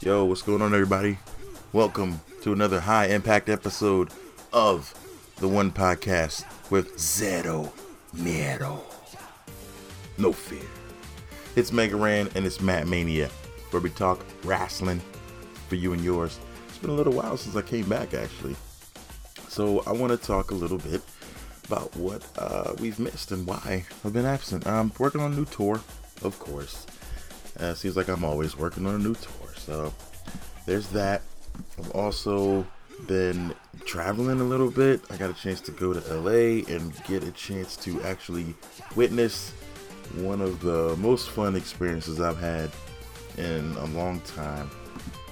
Yo, what's going on, everybody? Welcome to another high impact episode of the One Podcast with Zero Miedo. No fear. It's Mega Ran and it's Matt Mania, where we talk wrestling for you and yours. It's been a little while since I came back, actually. So I want to talk a little bit about what uh, we've missed and why I've been absent. I'm working on a new tour, of course. Uh, seems like I'm always working on a new tour. So there's that. I've also been traveling a little bit. I got a chance to go to LA and get a chance to actually witness one of the most fun experiences I've had in a long time,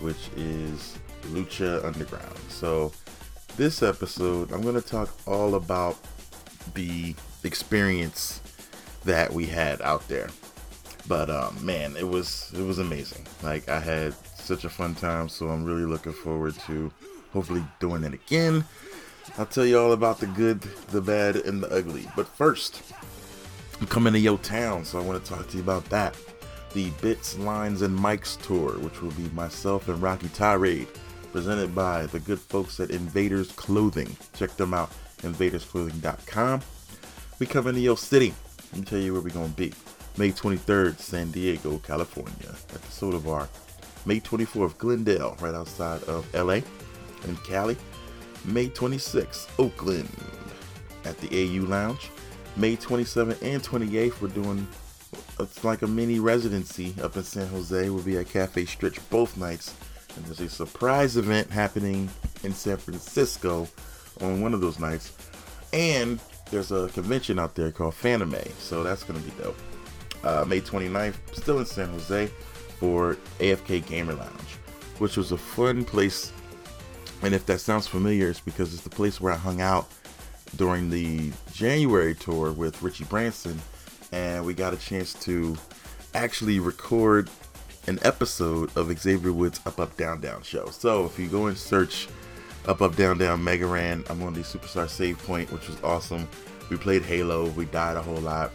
which is Lucha Underground. So, this episode, I'm going to talk all about the experience that we had out there. But um, man, it was it was amazing. Like I had such a fun time, so I'm really looking forward to hopefully doing it again. I'll tell you all about the good, the bad, and the ugly. But first, I'm coming to your town, so I want to talk to you about that. The Bits, Lines, and Mics tour, which will be myself and Rocky Tirade, presented by the good folks at Invaders Clothing. Check them out, invadersclothing.com. We come into your city. Let me tell you where we're to be. May 23rd, San Diego, California, at the Soda Bar. May 24th, Glendale, right outside of LA and Cali. May 26th, Oakland, at the AU Lounge. May 27th and 28th, we're doing it's like a mini residency up in San Jose. We'll be at Cafe Stritch both nights. And there's a surprise event happening in San Francisco on one of those nights. And there's a convention out there called Fanime. So that's to be dope. Uh, May 29th, still in San Jose for AFK Gamer Lounge, which was a fun place. And if that sounds familiar, it's because it's the place where I hung out during the January tour with Richie Branson and we got a chance to actually record an episode of Xavier Woods' Up Up Down Down show. So if you go and search Up Up Down Down Mega Ran, I'm on the Superstar Save Point, which was awesome. We played Halo, we died a whole lot,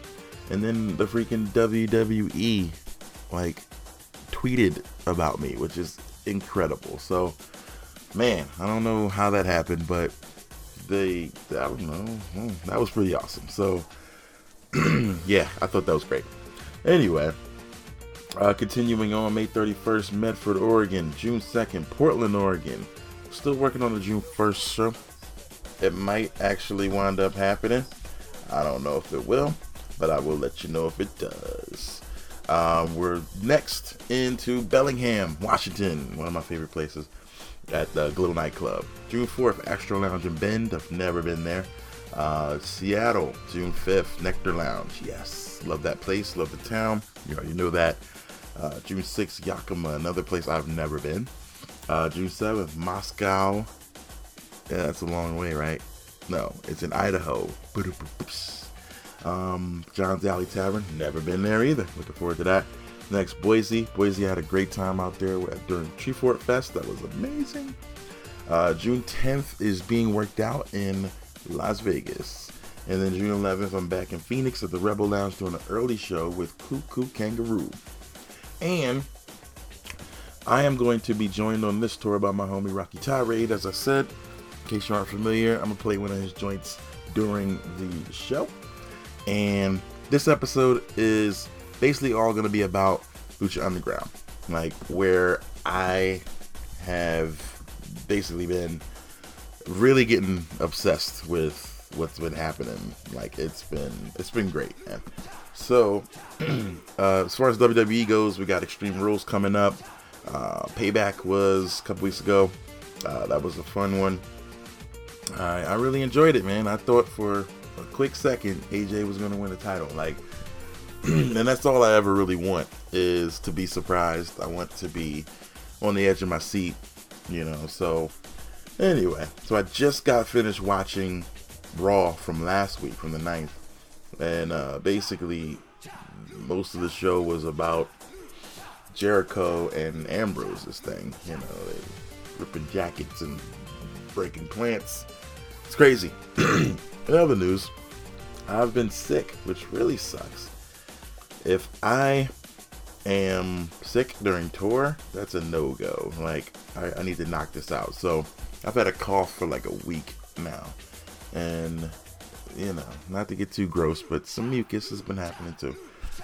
and then the freaking WWE like tweeted about me, which is incredible. So man, I don't know how that happened, but they I don't know, hmm, that was pretty awesome. So yeah, I thought that was great. Anyway, uh, continuing on, May 31st, Medford, Oregon. June 2nd, Portland, Oregon. Still working on the June 1st show. It might actually wind up happening. I don't know if it will, but I will let you know if it does. Um, we're next into Bellingham, Washington, one of my favorite places, at the Glow Nightclub. June 4th, Astro Lounge in Bend. I've never been there. Uh, Seattle, June 5th, Nectar Lounge. Yes, love that place, love the town. You already know that. Uh, June 6th, Yakima, another place I've never been. Uh, June 7th, Moscow. Yeah, that's a long way, right? No, it's in Idaho. Um, John's Alley Tavern, never been there either. Looking forward to that. Next, Boise. Boise had a great time out there during Treefort Fest. That was amazing. Uh, June 10th is being worked out in Las Vegas. And then June 11th, I'm back in Phoenix at the Rebel Lounge doing an early show with Koo Koo Kanga Roo. And I am going to be joined on this tour by my homie Rocky Tirade. As I said, in case you aren't familiar, I'm going to play one of his joints during the show. And this episode is basically all going to be about Lucha Underground, like where I have basically been really getting obsessed with what's been happening. Like it's been it's been great, man. So uh, as far as WWE goes, we got Extreme Rules coming up. Uh, Payback was a couple weeks ago. Uh, that was a fun one. I, I really enjoyed it, man. I thought for a quick second AJ was going to win the title. Like, and that's all I ever really want is to be surprised. I want to be on the edge of my seat, you know. So, anyway, so I just got finished watching Raw from last week, from the 9th. And uh, basically, most of the show was about Jericho and Ambrose's thing. You know, ripping jackets and breaking plants. It's crazy. In other news, I've been sick, which really sucks. If I am sick during tour, that's a no go. Like, I, I need to knock this out. So, I've had a cough for like a week now. And, you know, not to get too gross, but some mucus has been happening too.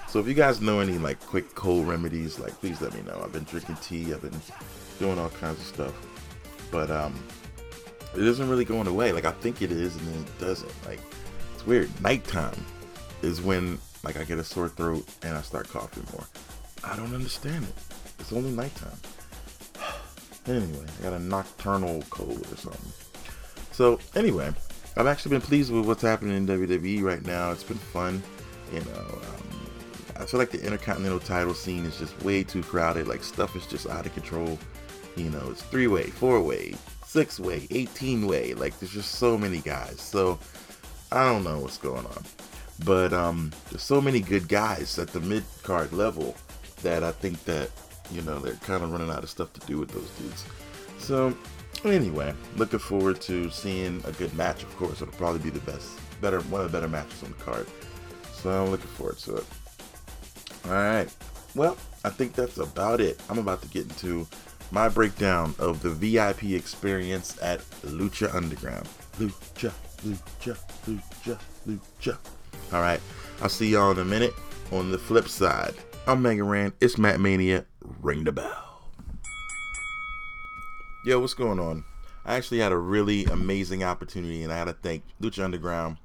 So if you guys know any like quick cold remedies, like please let me know. I've been drinking tea, I've been doing all kinds of stuff. But um it isn't really going away. Like I think it is and then it doesn't. Like it's weird. Nighttime is when like I get a sore throat and I start coughing more. I don't understand it. It's only nighttime. anyway, I got a nocturnal cold or something. So anyway, I've actually been pleased with what's happening in WWE right now. It's been fun. You know, um, I feel like the Intercontinental title scene is just way too crowded. Like stuff is just out of control. You know, it's three way, four way, six way, 18 way. Like there's just so many guys. So I don't know what's going on. But um, there's so many good guys at the mid card level that I think that, you know, they're kind of running out of stuff to do with those dudes. So anyway, looking forward to seeing a good match, of course. It'll probably be the best, better, one of the better matches on the card. So I'm looking forward to it. All right. Well, I think that's about it. I'm about to get into my breakdown of the VIP experience at Lucha Underground. Lucha, Lucha, Lucha, Lucha. All right. I'll see y'all in a minute. On the flip side, I'm Mega Ran. It's Matt Mania. Ring the bell. Yo, what's going on? I actually had a really amazing opportunity, and I had to thank Lucha Underground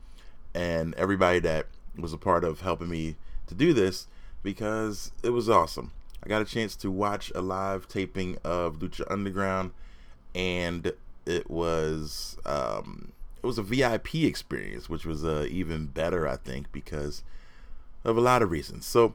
and everybody that was a part of helping me to do this because it was awesome. I got a chance to watch a live taping of Lucha Underground, and it was um, it was a VIP experience, which was uh, even better, I think, because of a lot of reasons. So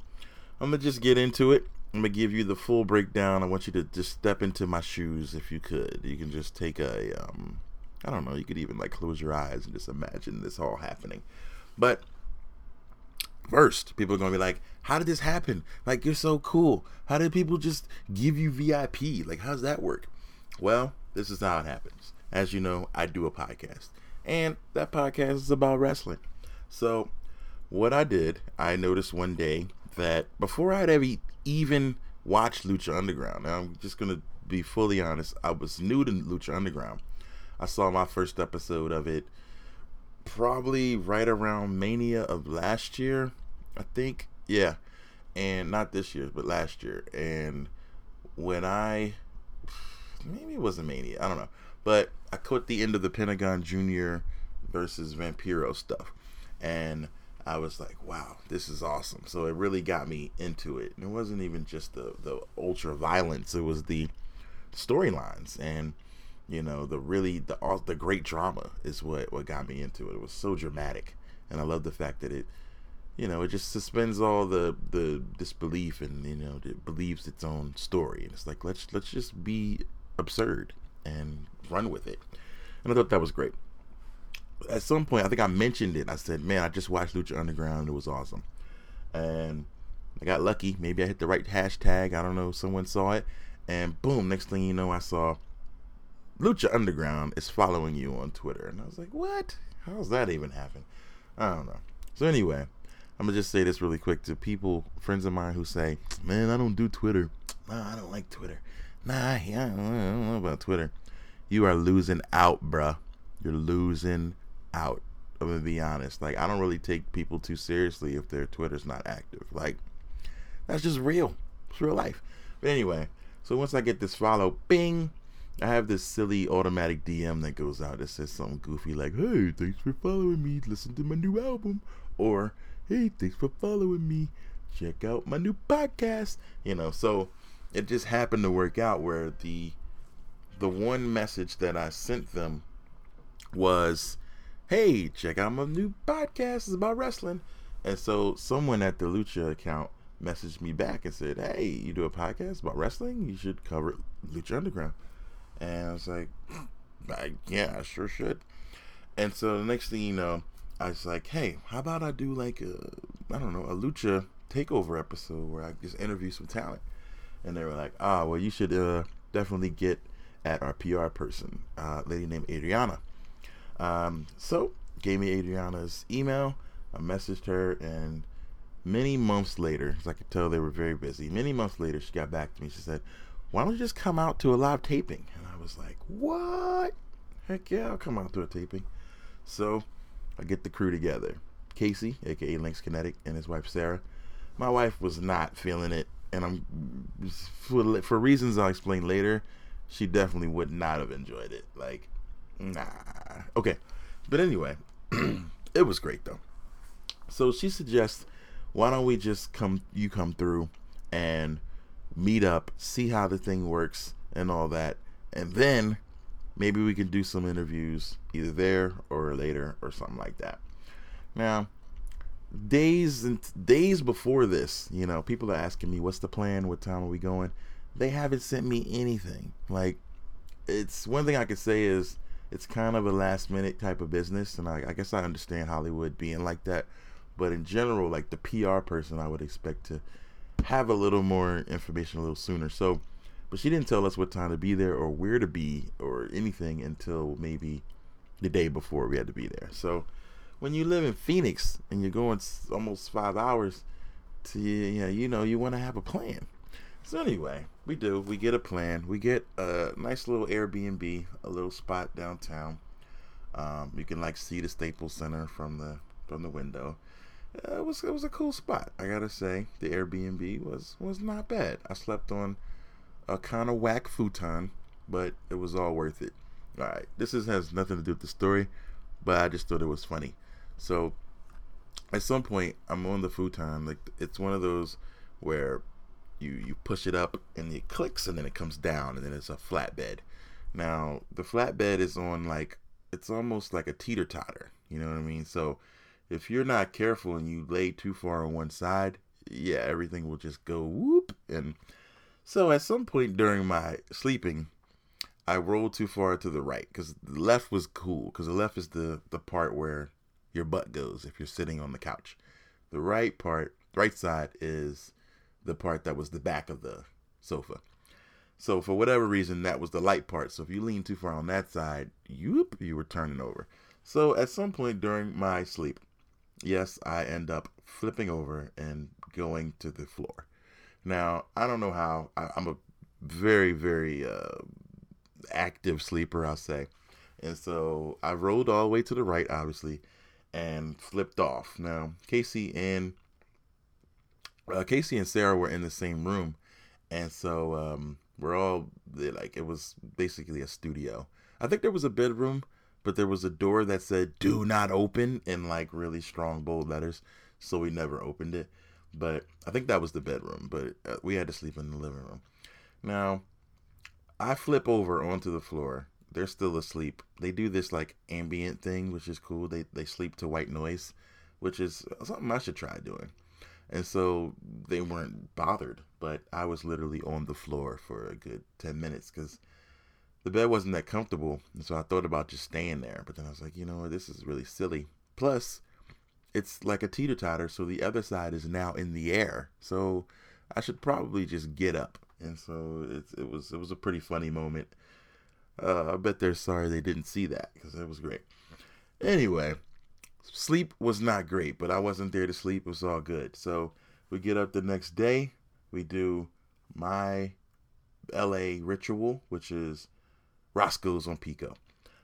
I'm gonna just get into it. I'm gonna give you the full breakdown. I want you to just step into my shoes if you could. You can just take a um, I don't know. You could even like close your eyes and just imagine this all happening. But first. People are gonna be like, "How did this happen? Like, you're so cool. How did people just give you VIP? Like, how does that work?" Well, this is how it happens. As you know, I do a podcast, and that podcast is about wrestling. So, what I did, I noticed one day that before I'd ever even watched Lucha Underground, now I'm just gonna be fully honest, I was new to Lucha Underground. I saw my first episode of it probably right around Mania of last year, I think. Yeah. And not this year, but last year. And when I maybe it wasn't Mania, I don't know. But I caught the end of the Pentagon Junior versus Vampiro stuff. And I was like, wow, this is awesome. So it really got me into it. And it wasn't even just the, the ultra violence, it was the storylines. And you know the really the all the great drama is what what got me into it. It was so dramatic and i love the fact that it you know it just suspends all the the disbelief and you know it believes its own story. And it's like let's let's just be absurd and run with it. And i thought that was great. At some point i think i mentioned it. I said man i just watched lucha underground. It was awesome. And i got lucky. Maybe i hit the right hashtag. I don't know. Someone saw it. And boom next thing you know i saw Lucha Underground is following you on Twitter. And I was like, what? How's that even happen? I don't know. So anyway, I'm gonna just say this really quick to people, friends of mine who say, "Man, I don't do Twitter. Nah, I don't like Twitter. Nah, yeah, I don't know about Twitter. You are losing out, bruh. You're losing out. I'm gonna be honest. Like, I don't really take people too seriously if their Twitter's not active. Like, that's just real. It's real life. But anyway, so once I get this follow, bing, I have this silly automatic DM that goes out that says something goofy like, "Hey, thanks for following me. Listen to my new album," or "Hey, thanks for following me. Check out my new podcast." You know, so it just happened to work out where the the one message that I sent them was, "Hey, check out my new podcast. It's about wrestling." And so someone at the Lucha account messaged me back and said, "Hey, you do a podcast about wrestling? You should cover Lucha Underground." And I was like, yeah, I sure should. And so the next thing you know, I was like, hey, how about I do like a, I don't know, a lucha takeover episode where I just interview some talent. And they were like, ah, well, you should uh, definitely get at our PR person, uh, lady named Adriana. Um, so gave me Adriana's email. I messaged her, and many months later, as I could tell they were very busy. Many months later, she got back to me. She said, "Why don't you just come out to a live taping?" Was like, "What? Heck yeah, I'll come out to a taping." So I get the crew together. Casey, aka Lynx Kinetic, and his wife Sarah. My wife was not feeling it, and I'm for, for reasons I'll explain later. She definitely would not have enjoyed it. Like, nah. Okay, but anyway, it was great though. So she suggests, why don't we just come? You come through and meet up, see how the thing works, and all that, and then maybe we can do some interviews either there or later or something like that. Now, days and days before this, you know, people are asking me, "What's the plan? What time are we going?" They haven't sent me anything. Like, it's one thing I could say is it's kind of a last minute type of business, and I, I guess I understand Hollywood being like that. But in general, like the PR person, I would expect to have a little more information a little sooner. So but she didn't tell us what time to be there or where to be or anything until maybe the day before we had to be there. So when you live in Phoenix and you're going almost five hours to you know, you know you want to have a plan. So anyway, we do. We get a plan. We get a nice little Airbnb, a little spot downtown. Um, you can like see the Staples Center from the from the window. Uh, it was it was a cool spot. I gotta say, the Airbnb was was not bad. I slept on a kind of whack futon, but it was all worth it. All right, this is, has nothing to do with the story, but I just thought it was funny. So at some point, I'm on the futon. Like it's one of those where you you push it up and it clicks and then it comes down and then it's a flatbed. Now the flatbed is on like it's almost like a teeter totter. You know what I mean? So if you're not careful and you lay too far on one side, yeah, everything will just go whoop and so at some point during my sleeping, I rolled too far to the right because the left was cool because the left is the the part where your butt goes if you're sitting on the couch. The right part, right side is the part that was the back of the sofa. So for whatever reason, that was the light part. So if you lean too far on that side, you you were turning over. So at some point during my sleep, yes, I end up flipping over and going to the floor. Now, I don't know how. I, am a very, very uh, active sleeper, I'll say. And so I rolled all the way to the right, obviously, and flipped off. Now, Casey and uh, Casey and Sarah were in the same room, and so um, we're all like it was basically a studio. I think there was a bedroom, but there was a door that said "Do not open" in like really strong bold letters, so we never opened it. But I think that was the bedroom, but uh, we had to sleep in the living room. Now, I flip over onto the floor. They're still asleep. They do this like ambient thing, which is cool. They they sleep to white noise, which is something I should try doing. And so they weren't bothered, but I was literally on the floor for a good 10 minutes because the bed wasn't that comfortable. And so I thought about just staying there. But then I was like, you know, this is really silly. Plus, it's like a teeter totter, so the other side is now in the air. So I should probably just get up. And so it, it was it was a pretty funny moment. Uh, I bet they're sorry they didn't see that because it was great. Anyway, sleep was not great, but I wasn't there to sleep. It was all good. So we get up the next day. We do my LA ritual, which is Roscoe's on Pico.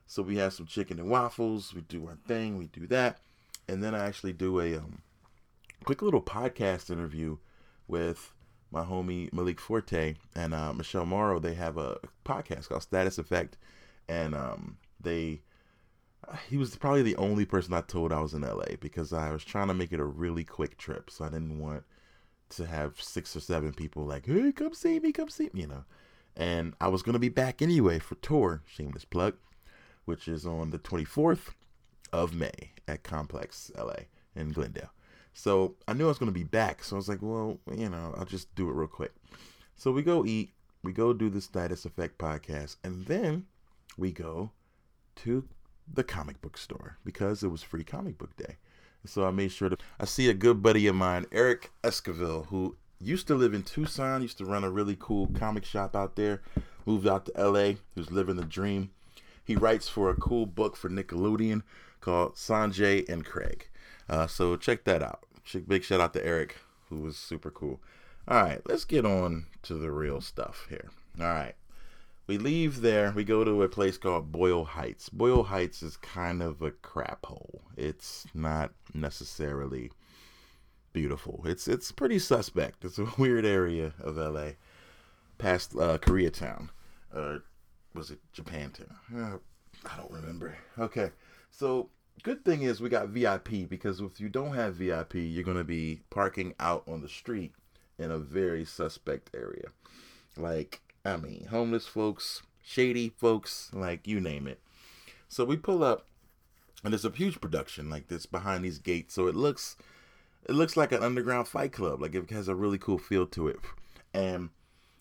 So we have some chicken and waffles. We do our thing. We do that and then I actually do a um, quick little podcast interview with my homie Malik Forte and uh, Michelle Morrow, they have a podcast called Status Effect, and um, they he was probably the only person I told I was in LA because I was trying to make it a really quick trip, so I didn't want to have six or seven people like, "Hey, come see me, come see me," you know. And I was gonna be back anyway for tour, shameless plug, which is on the 24th of May at Complex LA in Glendale. So I knew I was gonna be back, so I was like, well, you know, I'll just do it real quick. So we go eat, we go do the Status Effect podcast, and then we go to the comic book store because it was free comic book day. So I made sure to I see a good buddy of mine, Eric Esquivel, who used to live in Tucson, used to run a really cool comic shop out there, moved out to LA, who's living the dream. He writes for a cool book for Nickelodeon called Sanjay and Craig. Uh, so check that out. Big shout out to Eric, who was super cool. All right, let's get on to the real stuff here. All right. We leave there. We go to a place called Boyle Heights. Boyle Heights is kind of a crap hole. It's not necessarily beautiful. It's it's pretty suspect. It's a weird area of LA, past uh, Koreatown. Uh, was it Japantown? Uh, I don't remember. Okay, so good thing is we got VIP because if you don't have VIP, you're gonna be parking out on the street in a very suspect area. Like I mean, homeless folks, shady folks, like you name it. So we pull up, and there's a huge production like this behind these gates. So it looks, it looks like an underground fight club. Like it has a really cool feel to it. And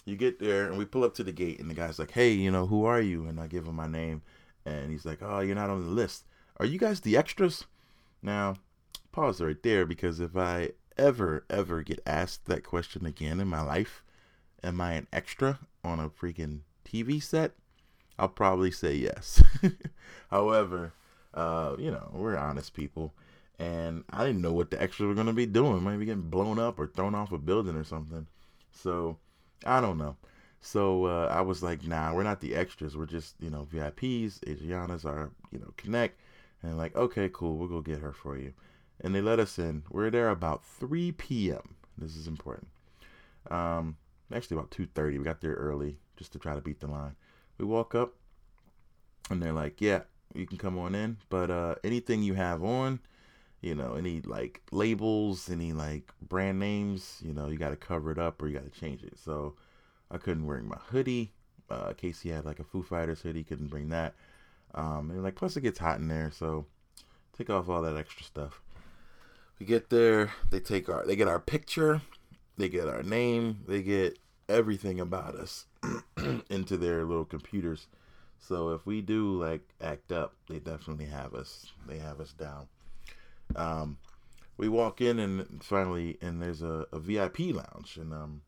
you get there, and we pull up to the gate, and the guy's like, "Hey, you know, who are you?" And I give him my name, and he's like, "Oh, you're not on the list. Are you guys the extras?" Now, pause right there because if I ever, ever get asked that question again in my life, am I an extra on a freaking TV set? I'll probably say yes. However, uh, you know, we're honest people. And I didn't know what the extras were going to be doing. Maybe getting blown up or thrown off a building or something. So, I don't know. So uh, I was like, nah, we're not the extras. We're just, you know, VIPs. Adriana's our, you know, connect. And like, okay, cool. We'll go get her for you. And they let us in. We're there about 3 p.m. This is important. Um, actually about 2.30 we got there early just to try to beat the line we walk up and they're like yeah you can come on in but uh, anything you have on you know any like labels any like brand names you know you got to cover it up or you got to change it so i couldn't wear my hoodie uh, casey had like a foo fighters hoodie couldn't bring that um, and like plus it gets hot in there so take off all that extra stuff we get there they take our they get our picture they get our name, they get everything about us into their little computers. So if we do like act up, they definitely have us. They have us down. Um, we walk in and finally, and there's a, a VIP lounge, and um,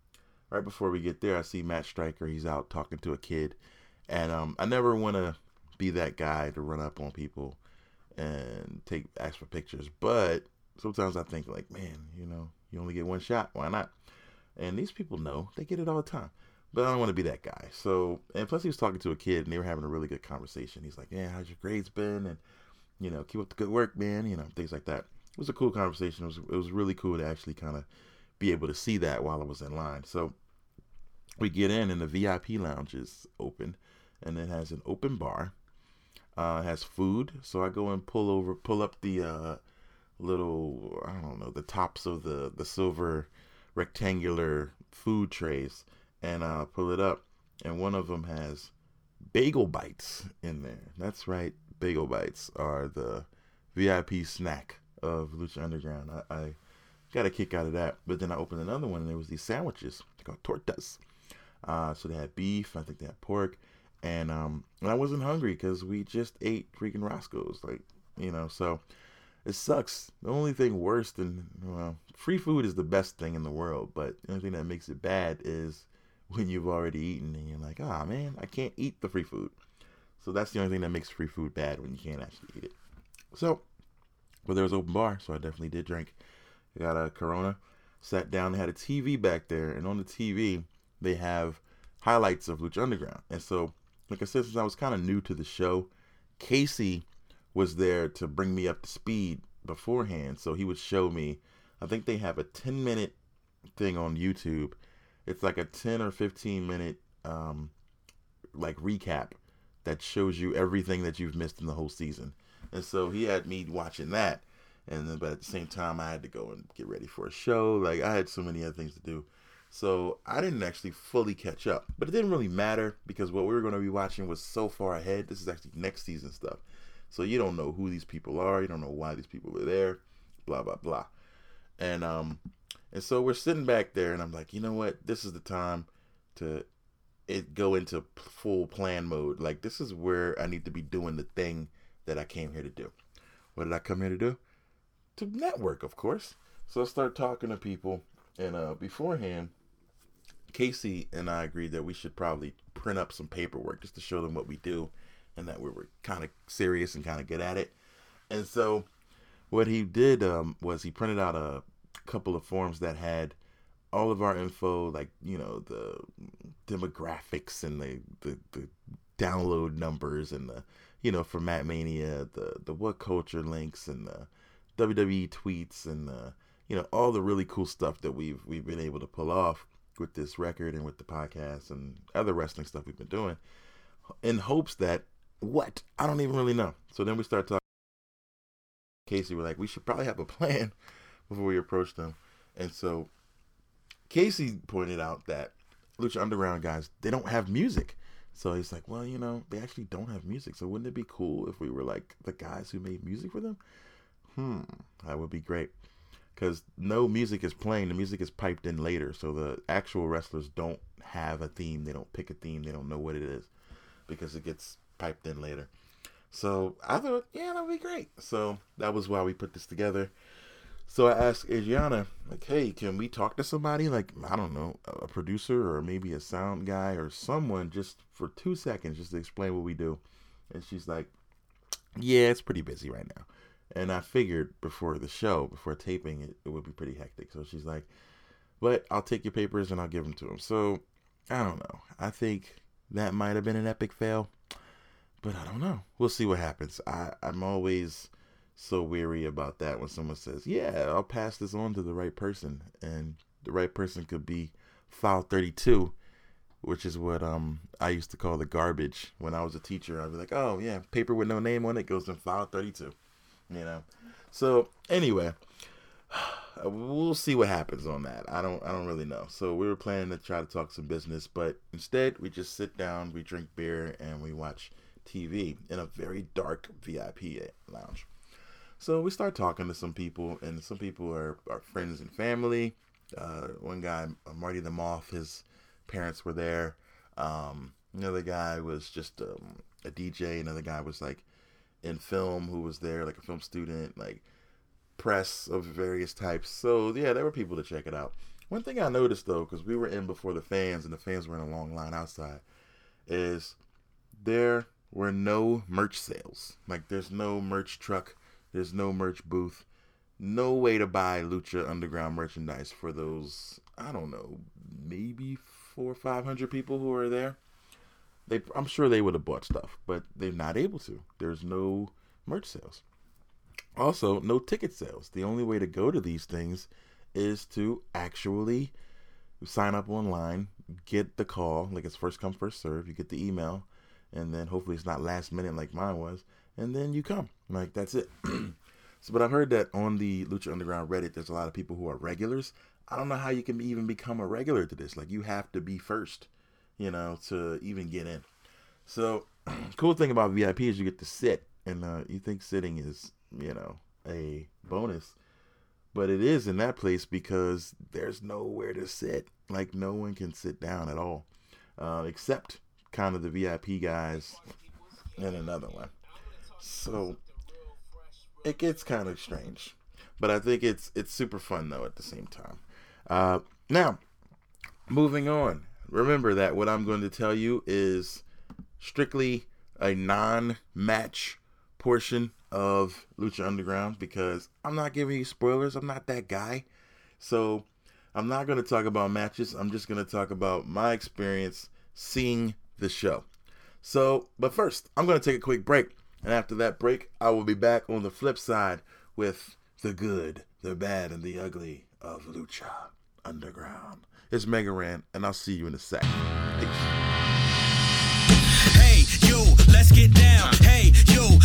right before we get there, I see Matt Striker. He's out talking to a kid, and um, I never want to be that guy to run up on people and take ask for pictures, but sometimes I think like, man, you know, you only get one shot. Why not? And these people know they get it all the time. But I don't want to be that guy. So, and plus he was talking to a kid and they were having a really good conversation. He's like, "Yeah, how's your grades been?" And you know, keep up the good work, man. You know, things like that. It was a cool conversation. It was it was really cool to actually kind of be able to see that while I was in line. So we get in and the VIP lounge is open, and it has an open bar. Uh, has food, so I go and pull over, pull up the uh, little I don't know the tops of the the silver rectangular food trays and uh, pull it up, and one of them has bagel bites in there. That's right, bagel bites are the VIP snack of Lucha Underground. I, I got a kick out of that. But then I opened another one, and there was these sandwiches called tortas. Uh, so they had beef, I think they had pork, and um, and I wasn't hungry because we just ate freaking Roscoe's, like you know. So it sucks. The only thing worse than well, free food is the best thing in the world, but the only thing that makes it bad is when you've already eaten and you're like, ah oh, man, I can't eat the free food. So that's the only thing that makes free food bad when you can't actually eat it. So, but there was open bar, so I definitely did drink. I got a Corona, sat down. They had a TV back there, and on the TV they have highlights of Lucha Underground. And so, like I said, since I was kind of new to the show, Casey was there to bring me up to speed beforehand. So he would show me. I think they have a 10 minute thing on YouTube, It's like a 10 or 15 minute um, like recap that shows you everything that you've missed in the whole season. And so he had me watching that. And then, but at the same time, I had to go and get ready for a show. Like I had so many other things to do. So I didn't actually fully catch up, but it didn't really matter because what we were going to be watching was so far ahead. This is actually next season stuff. So you don't know who these people are. You don't know why these people are there. Blah blah blah. And um, and so we're sitting back there, and I'm like, you know what? This is the time to it go into full plan mode. Like this is where I need to be doing the thing that I came here to do. What did I come here to do? To network, of course. So I start talking to people, and uh, beforehand, Casey and I agreed that we should probably print up some paperwork just to show them what we do, and that we were kind of serious and kind of good at it. And so, what he did um, was he printed out a couple of forms that had all of our info, like you know the demographics and the the, the download numbers and the you know for Matt Mania, the the what culture links and the WWE tweets and the you know all the really cool stuff that we've we've been able to pull off with this record and with the podcast and other wrestling stuff we've been doing in hopes that what I don't even really know. So then we start talking. Casey, we're like, we should probably have a plan before we approach them. And so Casey pointed out that Lucha Underground guys, they don't have music. So he's like, well, you know, they actually don't have music. So wouldn't it be cool if we were like the guys who made music for them? Hmm, that would be great. Because no music is playing, the music is piped in later. So the actual wrestlers don't have a theme. They don't pick a theme. They don't know what it is because it gets piped in later. So I thought, yeah, that would be great. So that was why we put this together. So I asked Adriana, like, hey, can we talk to somebody? Like, I don't know, a producer or maybe a sound guy or someone just for two seconds just to explain what we do. And she's like, yeah, it's pretty busy right now. And I figured before the show, before taping, it, it would be pretty hectic. So she's like, but I'll take your papers and I'll give them to him. So I don't know. I think that might have been an epic fail, but I don't know. We'll see what happens. I, I'm always so weary about that when someone says, "Yeah, I'll pass this on to the right person," and the right person could be file 32, which is what um I used to call the garbage when I was a teacher. I'd be like, "Oh yeah, paper with no name on it goes in file 32," you know. So anyway, we'll see what happens on that. I don't I don't really know. So we were planning to try to talk some business, but instead we just sit down, we drink beer, and we watch TV in a very dark VIP lounge. So we start talking to some people, and some people are, are friends and family. Uh, one guy, Marty the Moth, his parents were there. Um, another guy was just um, a DJ. Another guy was like in film who was there, like a film student, like press of various types. So yeah, there were people to check it out. One thing I noticed though, because we were in before the fans and the fans were in a long line outside, is there were no merch sales. Like there's no merch truck there's no merch booth. No way to buy Lucha Underground merchandise for those, I don't know, maybe four or five hundred people who are there. They, I'm sure they would have bought stuff, but they're not able to. There's no merch sales. Also, no ticket sales. The only way to go to these things is to actually sign up online, get the call, like it's first come, first serve. You get the email, and then hopefully it's not last minute like mine was, and then you come. Like that's it. so, but I've heard that on the Lucha Underground Reddit, there's a lot of people who are regulars. I don't know how you can even become a regular to this. Like you have to be first, you know, to even get in. So, cool thing about VIP is you get to sit, and uh, you think sitting is, you know, a bonus, but it is in that place because there's nowhere to sit. Like no one can sit down at all, uh, except kind of the VIP guys and another one. So it gets kind of strange, but I think it's it's super fun though at the same time. Uh, now, moving on. Remember that what I'm going to tell you is strictly a non-match portion of Lucha Underground because I'm not giving you spoilers. I'm not that guy. So I'm not going to talk about matches. I'm just going to talk about my experience seeing the show. So, but first, I'm going to take a quick break. And after that break, I will be back on the flip side with the good, the bad, and the ugly of Lucha Underground. It's Mega Ran, and I'll see you in a sec. Peace. Hey, yo, let's get down. Hey,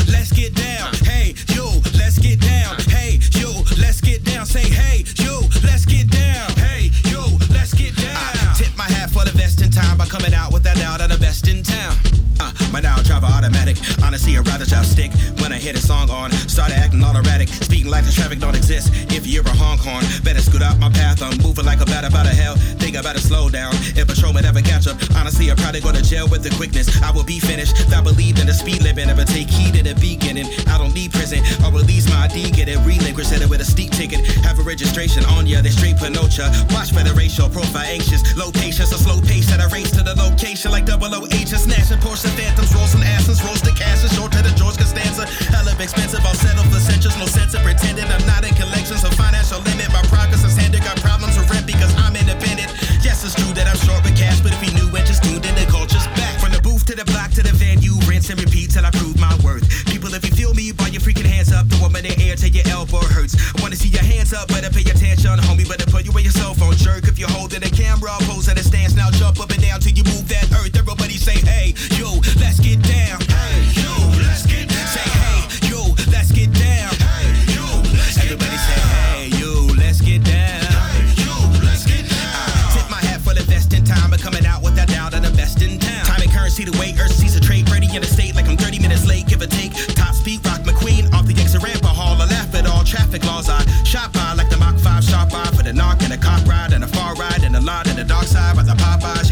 let's get down. Hey, yo, let's get down. Hey, yo, let's get down. Say, hey, yo, let's get down. Hey, yo, let's get down. I tip my hat for the best in time by coming out without doubt of the best in town. Uh, my now driver automatic. Honestly, I'd rather drive stick when I hit a song on. Started acting all erratic. Speaking like the traffic don't exist. If you're a honk horn, better scoot out my path. I'm moving like a bat about a hell. Think I better slow down. If a patrolman ever catch up, honestly, I'd probably go to jail with the quickness. I will be finished. I believe in the speed limit. Never take heed in the beginning. I don't need prison. I'll release my ID, get it relinquished, hit it with a steep ticket. Have a registration on ya, they straight Pinocha. Watch for the racial profile anxious. Low patience, a slow pace at a race to the location like double O H. Snatching Porsche Phantoms, roll some asses, rolls the cash, and short to the George Costanza. Hell of expensive, I'll settle for centuries. No sense of pretending I'm not in collections. A financial limit, my progress is handed. Got problems with rent because I'm independent. Yes, it's true that I'm short with cash, but if you knew and just tuned in, the culture's back. From the booth to the block to the venue, rinse and repeat till I prove my worth. If you feel me, by your freaking hands up, throw them in the air till your elbow hurts. Wanna see your hands up, better pay attention, homie. Better put you in your cell phone, jerk. If you're holding a camera, pose at a stance, now jump up and down till you move that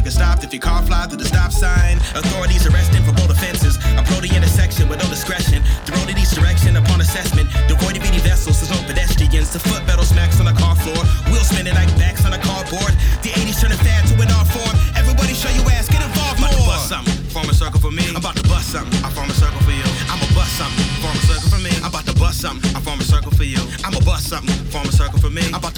Popeyes, you can stop if your car fly through the stop sign. Authorities arresting for both offenses. Approach the intersection with no discretion. Road in each direction upon assessment. Devoid of any vessels, there's no pedestrians. The foot pedal smacks on the car floor. Wheel spinning like backs on a cardboard. The 80s turning fad to an art form. Everybody show your ass, get involved more. I'm about to bust something, form a circle for me. I'm about to bust something, I form a circle for you. I'm a bust something, form a circle for me. I'm about to bust something, I form a circle for you. I'm a bust something, form a circle for me. I'm about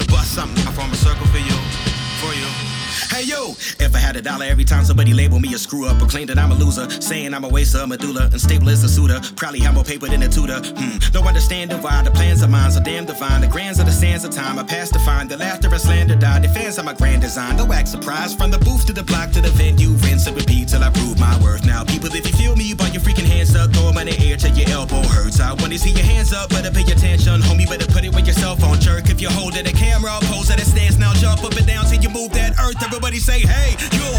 dollar every time somebody labeled me a screw up or claimed that I'm a loser, saying I'm a waste of medulla, unstable as a suitor, probably have more paper than a tutor. Hmm, no understanding why the plans of mine are damn divine. The grands of the sands of time I passed to find. The laughter and slander died. The fans of my grand design. No act surprise from the booth to the block to the venue. Rinse and repeat till I prove my worth. Now, people, if you feel me, by your freaking hands up, throw 'em in the air till your elbow hurts. I wanna see your hands up, better pay attention, homie. Better put it with your cell phone, jerk. If you're holding a camera, pose at a stance. Now jump up and down till you move that earth. Everybody say, hey, yo,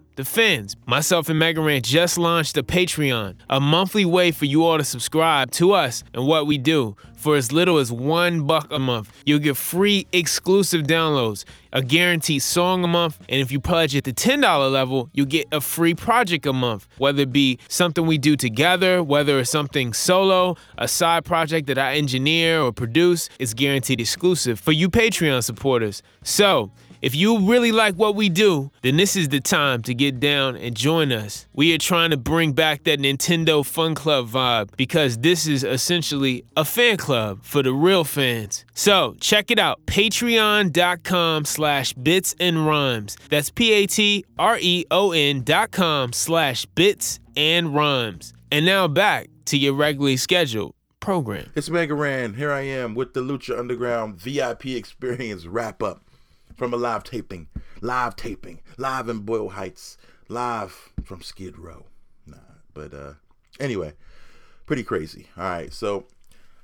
The fans. Myself and Mega Ran just launched a Patreon, a monthly way for you all to subscribe to us and what we do. For as little as one buck a month, you'll get free exclusive downloads, a guaranteed song a month, and if you pledge at the $10 level, you'll get a free project a month. Whether it be something we do together, whether it's something solo, a side project that I engineer or produce, it's guaranteed exclusive for you Patreon supporters. So, if you really like what we do, then this is the time to get down and join us. We are trying to bring back that Nintendo Fun Club vibe because this is essentially a fan club for the real fans. So check it out, patreon.com slash bits and rhymes. That's P-A-T-R-E-O-N dot com slash bits and rhymes. And now back to your regularly scheduled program. It's Mega Ran. Here I am with the Lucha Underground VIP experience wrap up from a live taping. Live taping. Live in Boyle Heights. Live from Skid Row. Nah, but uh anyway, pretty crazy. All right, so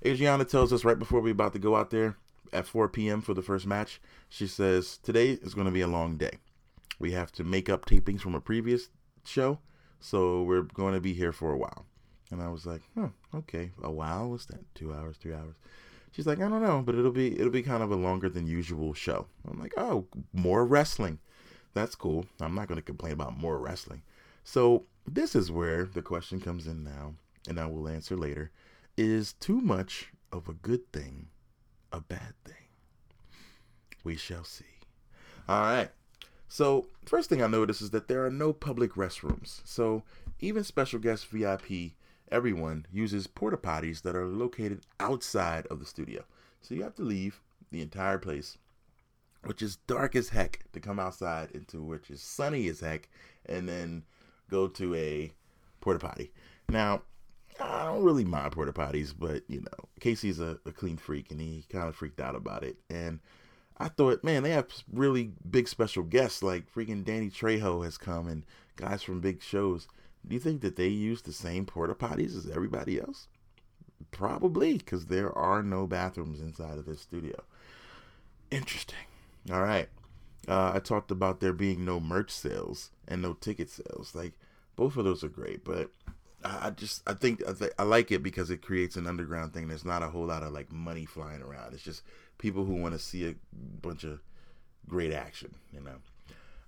Adriana tells us right before we about to go out there at 4 p.m. for the first match, she says, Today is going to be a long day. We have to make up tapings from a previous show, so we're going to be here for a while. And I was like, huh, okay, a while? What's that? Two hours, three hours? She's like, I don't know, but it'll be it'll be kind of a longer than usual show. I'm like, oh, more wrestling. That's cool. I'm not going to complain about more wrestling. So this is where the question comes in now, and I will answer later. Is too much of a good thing a bad thing? We shall see. All right. So first thing I notice is that there are no public restrooms. So even special guest VIP everyone uses porta potties that are located outside of the studio. So you have to leave the entire place, which is dark as heck, to come outside into which is sunny as heck, and then go to a porta potty. Now, I don't really mind porta potties, but you know, Casey's a, a clean freak and he kind of freaked out about it. And I thought, man, they have really big special guests like freaking Danny Trejo has come and guys from big shows. Do you think that they use the same porta potties as everybody else? Probably, because there are no bathrooms inside of this studio. Interesting. All right. Uh, I talked about there being no merch sales and no ticket sales. Like, both of those are great, but I just I think I, th- I like it because it creates an underground thing. There's not a whole lot of like money flying around. It's just people who want to see a bunch of great action, you know.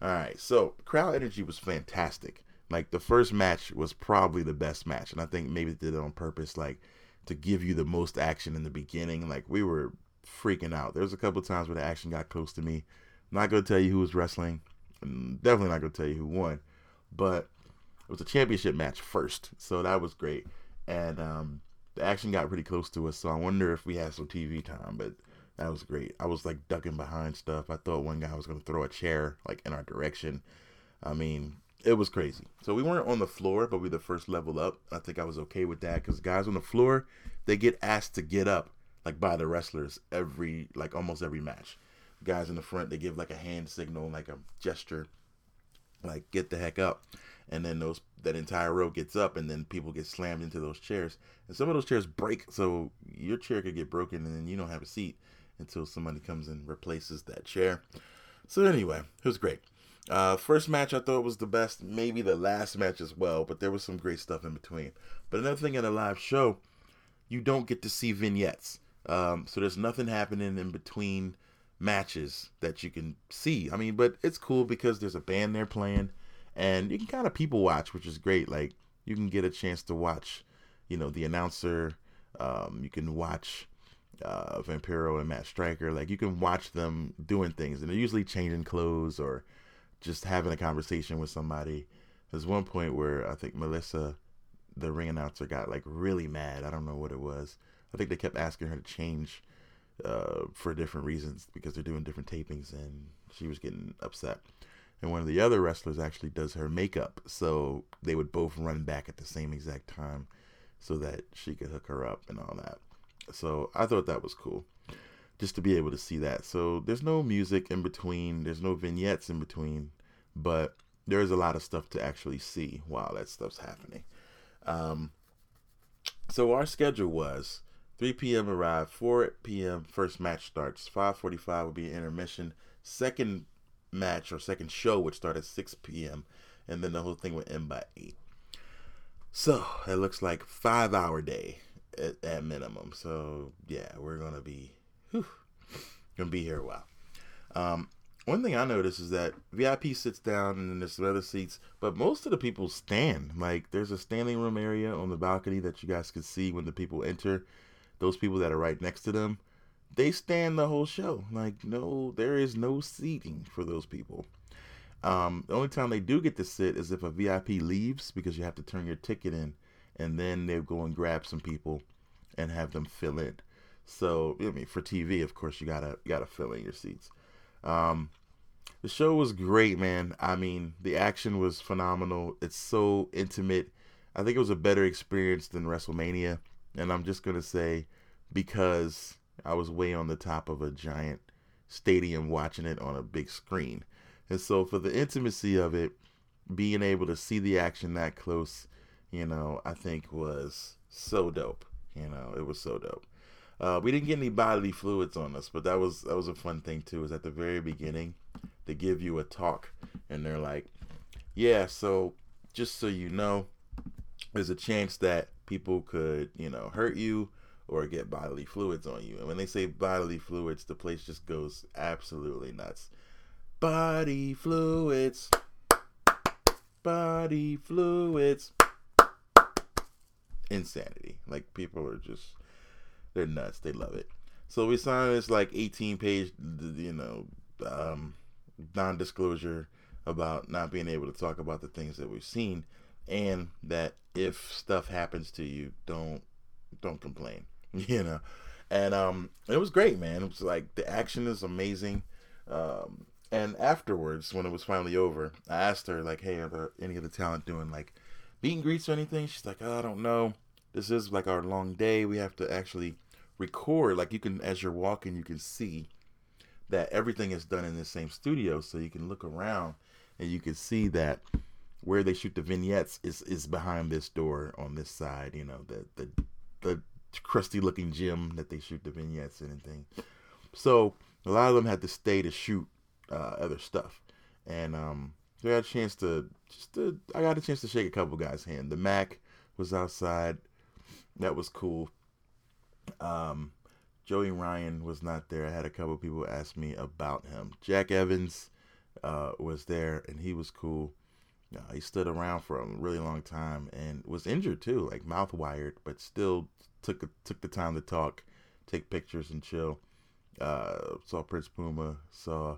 All right, so crowd energy was fantastic. Like the first match was probably the best match, and I think maybe they did it on purpose, like to give you the most action in the beginning. Like we were freaking out. There was a couple times where the action got close to me. I'm not gonna tell you who was wrestling. I'm definitely not gonna tell you who won, but it was a championship match first, so that was great. And um, the action got pretty close to us, so I wonder if we had some TV time. But that was great. I was like ducking behind stuff. I thought one guy was gonna throw a chair like in our direction. I mean, it was crazy. So we weren't on the floor, but we were the first level up. I think I was okay with that because guys on the floor, they get asked to get up like by the wrestlers every like almost every match. Guys in the front, they give like a hand signal, like a gesture, like get the heck up and then those that entire row gets up and then people get slammed into those chairs and some of those chairs break so your chair could get broken and then you don't have a seat until somebody comes and replaces that chair so anyway it was great uh, first match i thought was the best maybe the last match as well but there was some great stuff in between but another thing in a live show you don't get to see vignettes um, so there's nothing happening in between matches that you can see i mean but it's cool because there's a band there playing and you can kind of people watch, which is great. Like you can get a chance to watch, you know, the announcer. Um, you can watch uh, Vampiro and Matt Striker. Like you can watch them doing things, and they're usually changing clothes or just having a conversation with somebody. There's one point where I think Melissa, the ring announcer, got like really mad. I don't know what it was. I think they kept asking her to change uh, for different reasons because they're doing different tapings, and she was getting upset and one of the other wrestlers actually does her makeup. So they would both run back at the same exact time so that she could hook her up and all that. So I thought that was cool just to be able to see that. So there's no music in between, there's no vignettes in between, but there's a lot of stuff to actually see while that stuff's happening. Um, so our schedule was 3 p.m. arrive, 4 p.m. first match starts, 5:45 would be intermission. Second match or second show would start at 6 p.m. and then the whole thing would end by 8. So it looks like five hour day at, at minimum. So yeah, we're gonna be gonna be here a while. Um, one thing I noticed is that VIP sits down and then there's some other seats, but most of the people stand. Like there's a standing room area on the balcony that you guys can see when the people enter. Those people that are right next to them, they stand the whole show. Like no, there is no seating for those people. Um, the only time they do get to sit is if a VIP leaves because you have to turn your ticket in, and then they go and grab some people and have them fill in. So I mean, for TV, of course, you gotta you gotta fill in your seats. Um, the show was great, man. I mean, the action was phenomenal. It's so intimate. I think it was a better experience than WrestleMania, and I'm just gonna say because I was way on the top of a giant stadium watching it on a big screen. And so for the intimacy of it, being able to see the action that close, you know, I think was so dope. You know, it was so dope. Uh, we didn't get any bodily fluids on us, but that was that was a fun thing too. Is at the very beginning, they give you a talk, and they're like, "Yeah, so just so you know, there's a chance that people could, you know, hurt you or get bodily fluids on you. And when they say bodily fluids, the place just goes absolutely nuts. Body fluids. Body fluids. Insanity. Like people are just they're nuts. They love it. So we signed this like 18 page, you know, um, non disclosure about not being able to talk about the things that we've seen. and that if stuff happens to you, don't don't complain, you know. And um, it was great, man. It was like the action is amazing. Um, and afterwards, when it was finally over, I asked her like, "Hey, are there any of the talent doing like meet and greets or anything?" She's like, oh, "I don't know. This is like our long day. We have to actually record. Like you can, as you're walking, you can see that everything is done in the same studio, so you can look around and you can see that where they shoot the vignettes is is behind this door on this side. You know, the the the crusty looking gym that they shoot the vignettes in and thing. So a lot of them had to stay to shoot uh, other stuff, and um, so I got a chance to just to, I got a chance to shake a couple guys' hand. The Mack was outside, that was cool. Um, Joey Ryan was not there. I had a couple people ask me about him. Jack Evans uh, was there, and he was cool. Uh, he stood around for a really long time and was injured too, like mouth wired, but still took took the time to talk, take pictures, and chill. Uh, saw Prince Puma, saw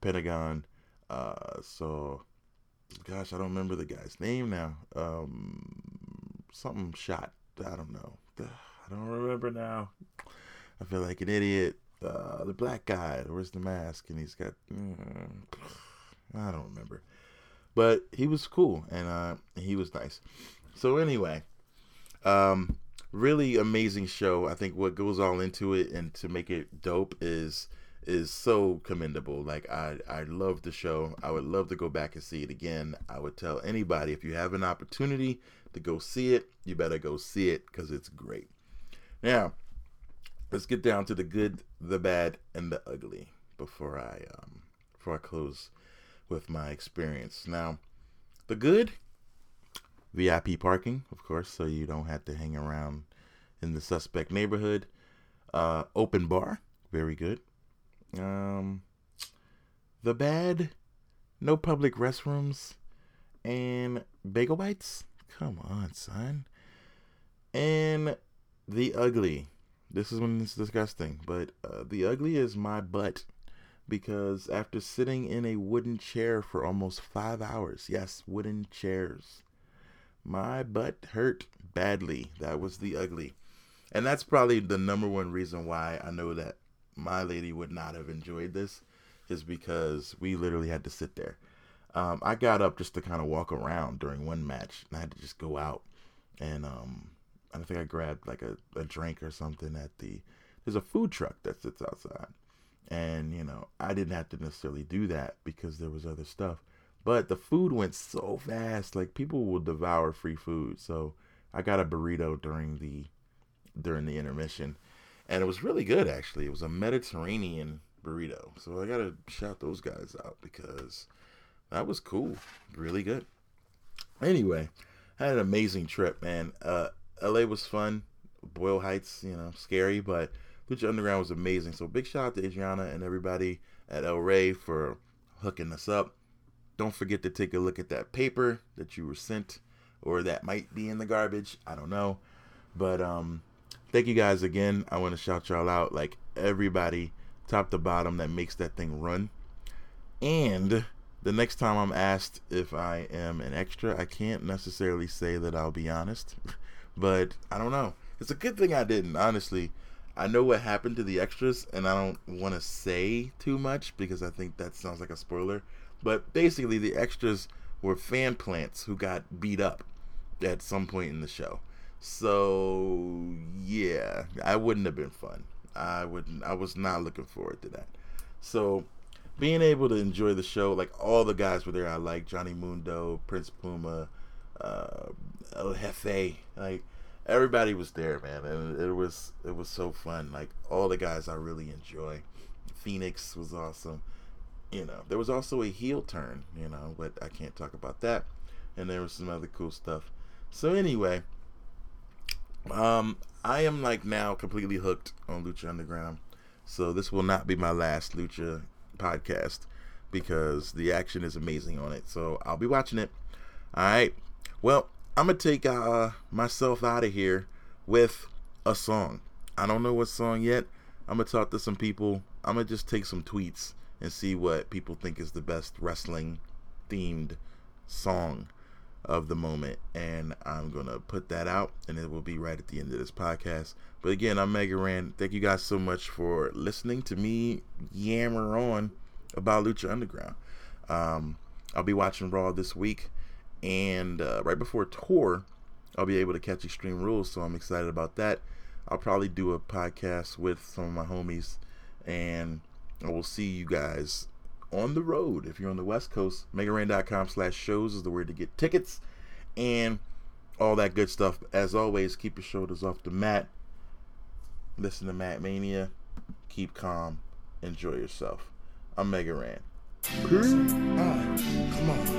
Pentagon, uh, saw gosh, I don't remember the guy's name now. Um, something shot. I don't know. I don't remember now. I feel like an idiot. Uh, the black guy, where's the mask? And he's got. Mm, I don't remember. But he was cool and uh, he was nice. So, anyway, um, really amazing show. I think what goes all into it and to make it dope is is so commendable. Like I I love the show. I would love to go back and see it again. I would tell anybody if you have an opportunity to go see it, you better go see it cuz it's great. Now, let's get down to the good, the bad and the ugly before I um before I close with my experience. Now, the good VIP parking, of course, so you don't have to hang around in the suspect neighborhood. Uh, open bar, very good. Um, the bad, no public restrooms, and bagel bites. Come on, son. And the ugly. This is when it's disgusting, but uh, the ugly is my butt because after sitting in a wooden chair for almost five hours, yes, wooden chairs, my butt hurt badly. That was the ugly. And that's probably the number one reason why I know that my lady would not have enjoyed this is because we literally had to sit there. Um, I got up just to kind of walk around during one match, and I had to just go out. And um, I think I grabbed like a, a drink or something at the. There's a food truck that sits outside, and you know I didn't have to necessarily do that because there was other stuff. But the food went so fast, like people will devour free food. So I got a burrito during the during the intermission, and it was really good actually. It was a Mediterranean burrito, so I gotta shout those guys out because that was cool, really good. Anyway, I had an amazing trip, man. Uh, LA was fun. Boyle Heights, you know, scary, but Lucha Underground was amazing. So big shout out to Adriana and everybody at El Rey for hooking us up. Don't forget to take a look at that paper that you were sent or that might be in the garbage. I don't know. But um thank you guys again. I want to shout y'all out like everybody top to bottom that makes that thing run. And the next time I'm asked if I am an extra, I can't necessarily say that I'll be honest, but I don't know. It's a good thing I didn't, honestly. I know what happened to the extras, and I don't want to say too much because I think that sounds like a spoiler. But basically, the extras were fan plants who got beat up at some point in the show. So yeah, I wouldn't have been fun. I wouldn't. I was not looking forward to that. So being able to enjoy the show, like all the guys were there. I like Johnny Mundo, Prince Puma, uh, El Jefe, like everybody was there, man, and it was it was so fun. Like all the guys I really enjoy. Phoenix was awesome. You know, there was also a heel turn, you know, but I can't talk about that. And there was some other cool stuff. So anyway, um, I am like now completely hooked on Lucha Underground. So this will not be my last Lucha podcast because the action is amazing on it. So I'll be watching it. All right. Well, I'm gonna take uh, myself out of here with a song. I don't know what song yet. I'm gonna talk to some people. I'm gonna just take some tweets and see what people think is the best wrestling themed song of the moment, and I'm gonna put that out, and it will be right at the end of this podcast. But again, I'm Mega Ran. Thank you guys so much for listening to me yammer on about Lucha Underground. Um, I'll be watching Raw this week, and uh, right before tour, I'll be able to catch Extreme Rules, so I'm excited about that. I'll probably do a podcast with some of my homies, and I will see you guys on the road. If you're on the West Coast, megaran.com slash shows is the word to get tickets and all that good stuff. As always, keep your shoulders off the mat. Listen to Matt Mania. Keep calm. Enjoy yourself. I'm Mega Ran. Come on.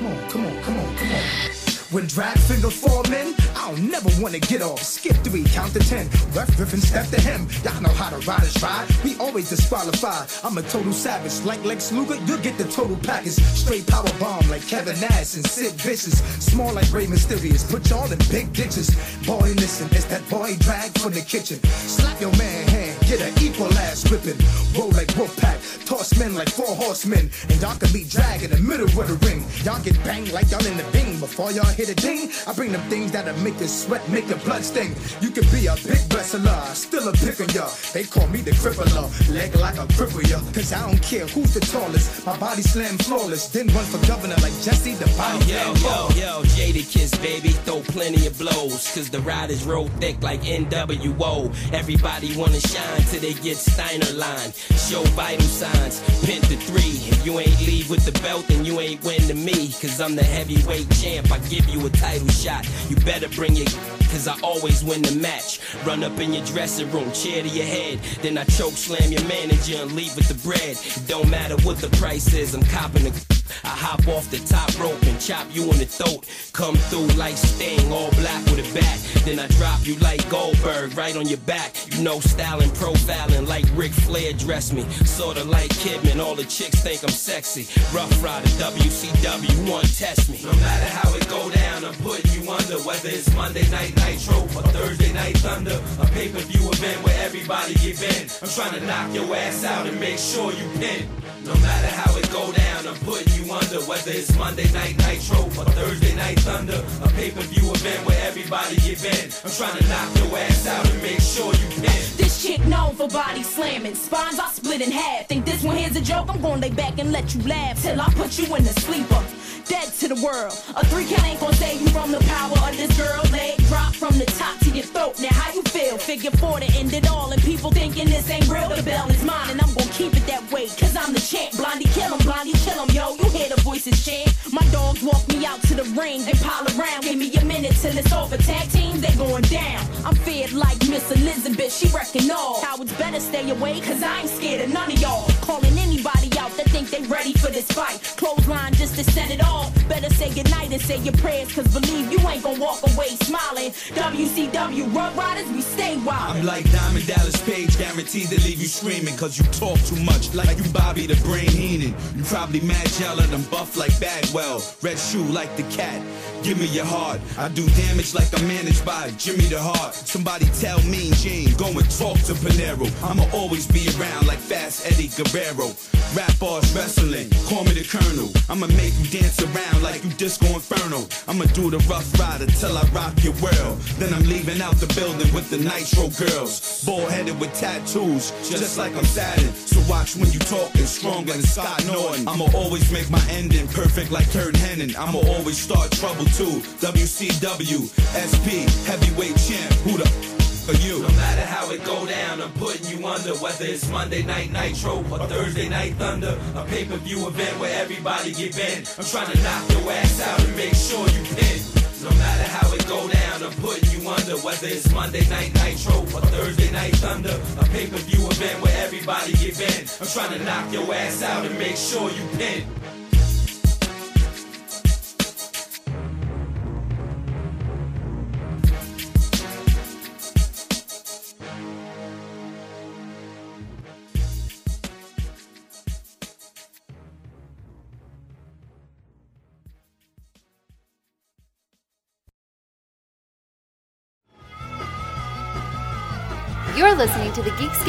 Come on, come on, come on, come on. When drag finger in, I don't never wanna get off. Skip three, count to ten. Ref, riff, step to him. Y'all know how to ride is ride. We always disqualify. I'm a total savage. Like Lex Luger, you'll get the total package. Straight power bomb like Kevin Nash and Sid Vicious. Small like Ray Mysterious. Put y'all in big ditches. Boy, listen, it's that boy drag from the kitchen. Slap your man hand, get an equal ass whipping. Roll like wolf pack, Toss men like four horsemen. And y'all can be dragged in the middle of the ring. Y'all get banged like y'all in the bing. Before y'all hit a ding, I bring them things that'll make you sweat, make your blood sting. You can be a big wrestler, still a pick on ya. They call me the crippler, leg like a cripple ya. Cause I don't care who's the tallest. My body slam flawless. Then run for governor like Jesse the body Yo, yo, yo, Jadakiss, baby, throw plenty of blows. Cause the riders roll thick like NWO. Everybody wanna shine till they get Steiner line. Show vital signs, pin to three. If you ain't leave with the belt, then you ain't win to me. Cause I'm the heavyweight champ, I give you a title shot. You better bring it. Cause I always win the match. Run up in your dressing room, chair to your head. Then I choke slam your manager and leave with the bread. It don't matter what the price is, I'm copping the. I hop off the top rope and chop you in the throat. Come through like Sting, all black with a bat. Then I drop you like Goldberg, right on your back. You know, styling, profiling like Ric Flair dress me. Sorta like Kidman, all the chicks think I'm sexy. Ruff Ryder, WCW, one test me. No matter how it go down, I'm putting you under. Whether it's Monday Night Nitro or Thursday Night Thunder, a pay-per-view event where everybody give in. I'm trying to knock your ass out and make sure you pin. No matter how it go down, I'm putting you under. Whether it's Monday Night Nitro or Thursday Night Thunder, a pay-per-view event where everybody give in. I'm trying to knock your ass out and make sure you pin. This chick known for body slamming. Spines I split in half. Think this one here's a joke? I'm gonna lay back and let you laugh till I put you in the sleeper. Dead to the world. A three count ain't gonna save you from the power of this girl. Leg drop from the top to your throat. Now how you feel? Figure four to end it all. And people thinking this ain't real. The bell is mine and I'm gonna keep it that way. Cause I'm the champ. Blondie kill 'em, blondie kill 'em, yo. You hear the voices chant. My dogs walk me out to the ring. They pile around. Give me a minute till it's over. Tag teams, they going down. I'm feared like Miss Elizabeth. She wrecking all. Cowards better stay away. Cause I ain't scared of none of y'all. Calling anybody that think they ready for this fight. Clothesline just to set it off. Better say goodnight and say your prayers. Cause believe you ain't gonna walk away smiling. WCW Ruff Ryders, we stay wild. I'm like Diamond Dallas Page, guaranteed to leave you screaming. Cause you talk too much, like you Bobby the Brain Heenan. You probably mad yelling, I'm buff like Bagwell. Red shoe like the cat. Give me your heart. I do damage like I'm managed by Jimmy the Heart. Somebody tell Mean Gene, go and talk to Panero. I'ma always be around like Fast Eddie Guerrero. Rap wrestling, call me the Colonel. I'ma make you dance around like you Disco Inferno. I'ma do the rough rider till I rock your world. Then I'm leaving out the building with the Nitro girls. Bald headed with tattoos, just like I'm Saturn. So watch when you talking stronger than Scott Norton. I'ma always make my ending perfect like Curt Hennig. I'ma always start trouble too. WCW, SP, heavyweight champ. Who the f- are you? No matter how it go down, I'm putting you under. Whether it's Monday Night Nitro or Thursday Night Thunder, a pay-per-view event where everybody give in. I'm trying to knock your ass out and make sure you pin. No matter how it go down, I'm putting you under. Whether it's Monday Night Nitro or Thursday Night Thunder, a pay-per-view event where everybody give in. I'm trying to knock your ass out and make sure you pin.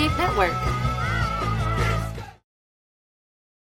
Geekscape Network.